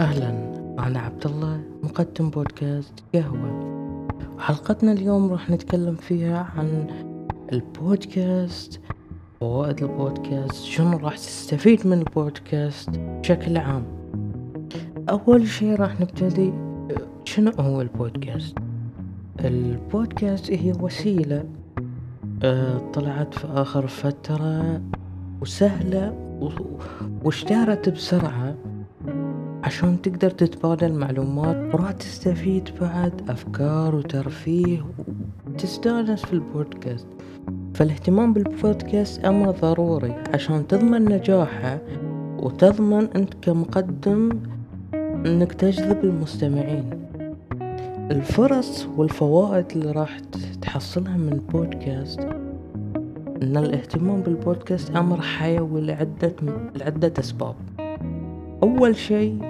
أهلا أنا عبد الله مقدم بودكاست قهوة. وحلقتنا اليوم راح نتكلم فيها عن البودكاست فوائد البودكاست شنو راح تستفيد من البودكاست بشكل عام. أول شي راح نبتدي شنو هو البودكاست؟ البودكاست هي وسيلة آه، طلعت في آخر فترة وسهلة واشتهرت بسرعة. عشان تقدر تتبادل معلومات وراح تستفيد بعد أفكار وترفيه وتستأنس في البودكاست. فالاهتمام بالبودكاست أمر ضروري عشان تضمن نجاحه وتضمن أنت كمقدم أنك تجذب المستمعين. الفرص والفوائد اللي راح تحصلها من البودكاست إن الاهتمام بالبودكاست أمر حيوي لعدة لعدة أسباب. أول شيء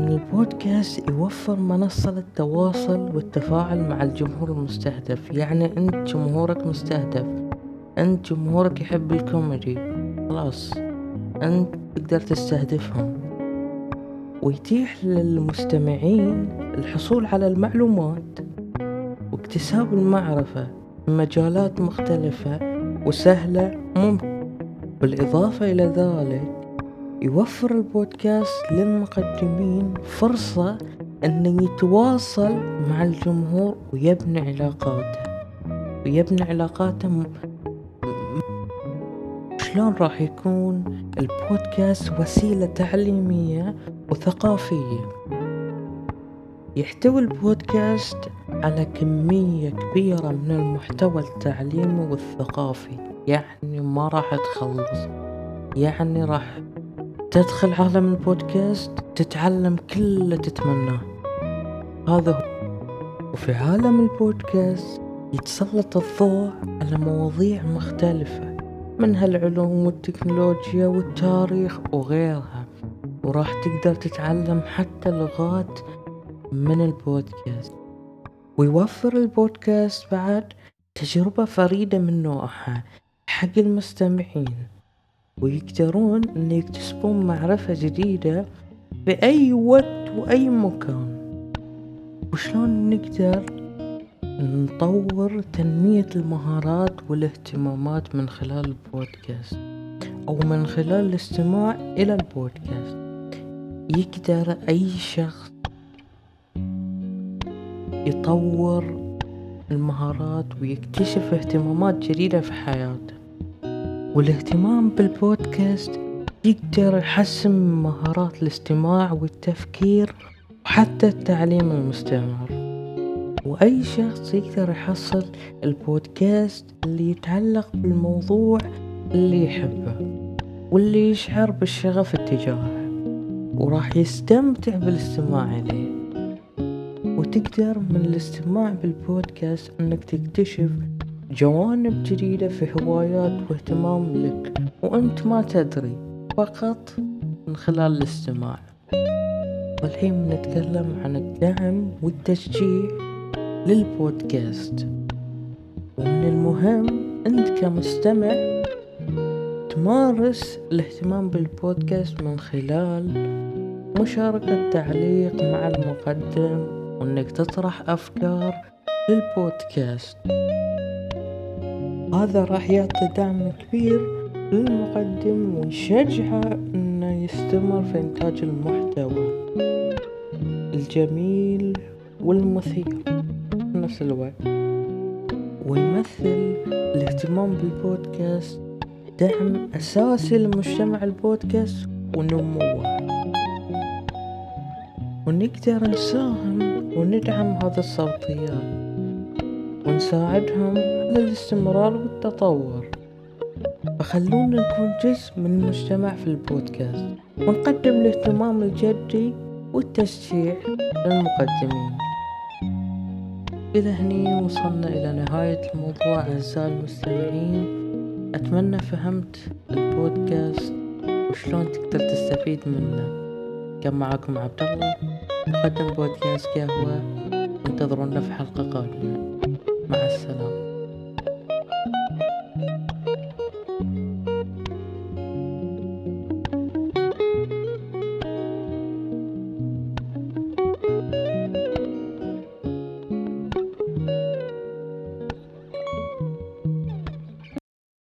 إن البودكاست يوفر منصة للتواصل والتفاعل مع الجمهور المستهدف يعني أنت جمهورك مستهدف أنت جمهورك يحب الكوميدي خلاص أنت تقدر تستهدفهم. ويتيح للمستمعين الحصول على المعلومات واكتساب المعرفة في مجالات مختلفة وسهلة ممكن بالإضافة إلى ذلك يوفر البودكاست للمقدمين فرصة أن يتواصل مع الجمهور ويبني علاقاته. ويبني علاقاته. شلون راح يكون البودكاست وسيلة تعليمية وثقافية؟ يحتوي البودكاست على كمية كبيرة من المحتوى التعليمي والثقافي. يعني ما راح تخلص. يعني راح تدخل عالم البودكاست تتعلم كل اللي تتمناه. هذا هو. وفي عالم البودكاست يتسلط الضوء على مواضيع مختلفة منها العلوم والتكنولوجيا والتاريخ وغيرها. وراح تقدر تتعلم حتى لغات من البودكاست. ويوفر البودكاست بعد تجربة فريدة من نوعها حق المستمعين. ويقدرون ان يكتسبون معرفة جديدة بأي وقت وأي مكان. وشلون نقدر نطور تنمية المهارات والاهتمامات من خلال البودكاست أو من خلال الاستماع إلى البودكاست؟ يقدر أي شخص يطور المهارات ويكتشف اهتمامات جديدة في حياته. والاهتمام بالبودكاست يقدر يحسن مهارات الاستماع والتفكير وحتى التعليم المستمر. وأي شخص يقدر يحصل البودكاست اللي يتعلق بالموضوع اللي يحبه واللي يشعر بالشغف اتجاهه وراح يستمتع بالاستماع إليه. وتقدر من الاستماع بالبودكاست إنك تكتشف جوانب جديدة في هوايات واهتمام لك وأنت ما تدري فقط من خلال الاستماع. والحين بنتكلم عن الدعم والتشجيع للبودكاست. ومن المهم أنت كمستمع تمارس الاهتمام بالبودكاست من خلال مشاركة تعليق مع المقدم وإنك تطرح أفكار للبودكاست. هذا راح يعطي دعم كبير للمقدم ويشجعه إنه يستمر في إنتاج المحتوى الجميل والمثير في نفس الوقت. ويمثل الاهتمام بالبودكاست دعم أساسي لمجتمع البودكاست ونموه. ونقدر نساهم وندعم هذه الصوتيات. ونساعدهم على الاستمرار والتطور. فخلونا نكون جزء من المجتمع في البودكاست. ونقدم الاهتمام الجدي والتشجيع للمقدمين. إلى هني وصلنا إلى نهاية الموضوع. أعزائي المستمعين أتمنى فهمت البودكاست وشلون تقدر تستفيد منه. كان معكم عبد الله مقدم بودكاست قهوة. انتظرونا في حلقة قادمة. مع السلامة.